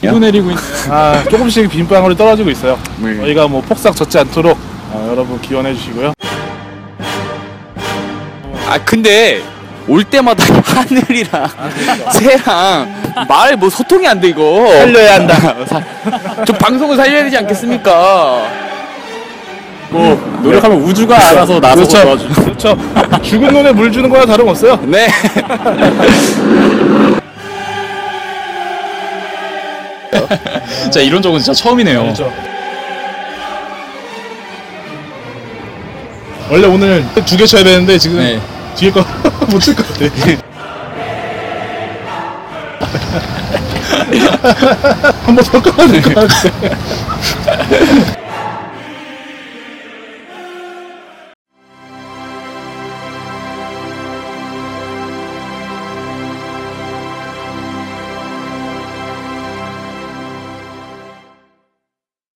비도 내리고 있네요. 아, 조금씩 빈방울이 떨어지고 있어요. 네. 저희가 뭐 폭삭 젖지 않도록 어, 여러분 기원해 주시고요. 아 근데 올 때마다 하늘이랑 새랑 말 뭐 소통이 안 돼 이거 살려야 한다. 좀 방송을 살려야 되지 않겠습니까? 뭐 노력하면 우주가 알아서 나서고 그렇죠. 도와주. 그렇죠. 죽은 눈에 물 주는 거나 다름없어요. 네. 진짜 이런 적은 진짜 처음이네요. 그렇죠. 원래 오늘 두 개 쳐야 되는데 지금 네. 뒤에 거 못칠것 같아. 한번 더 꺼야 될것 같아.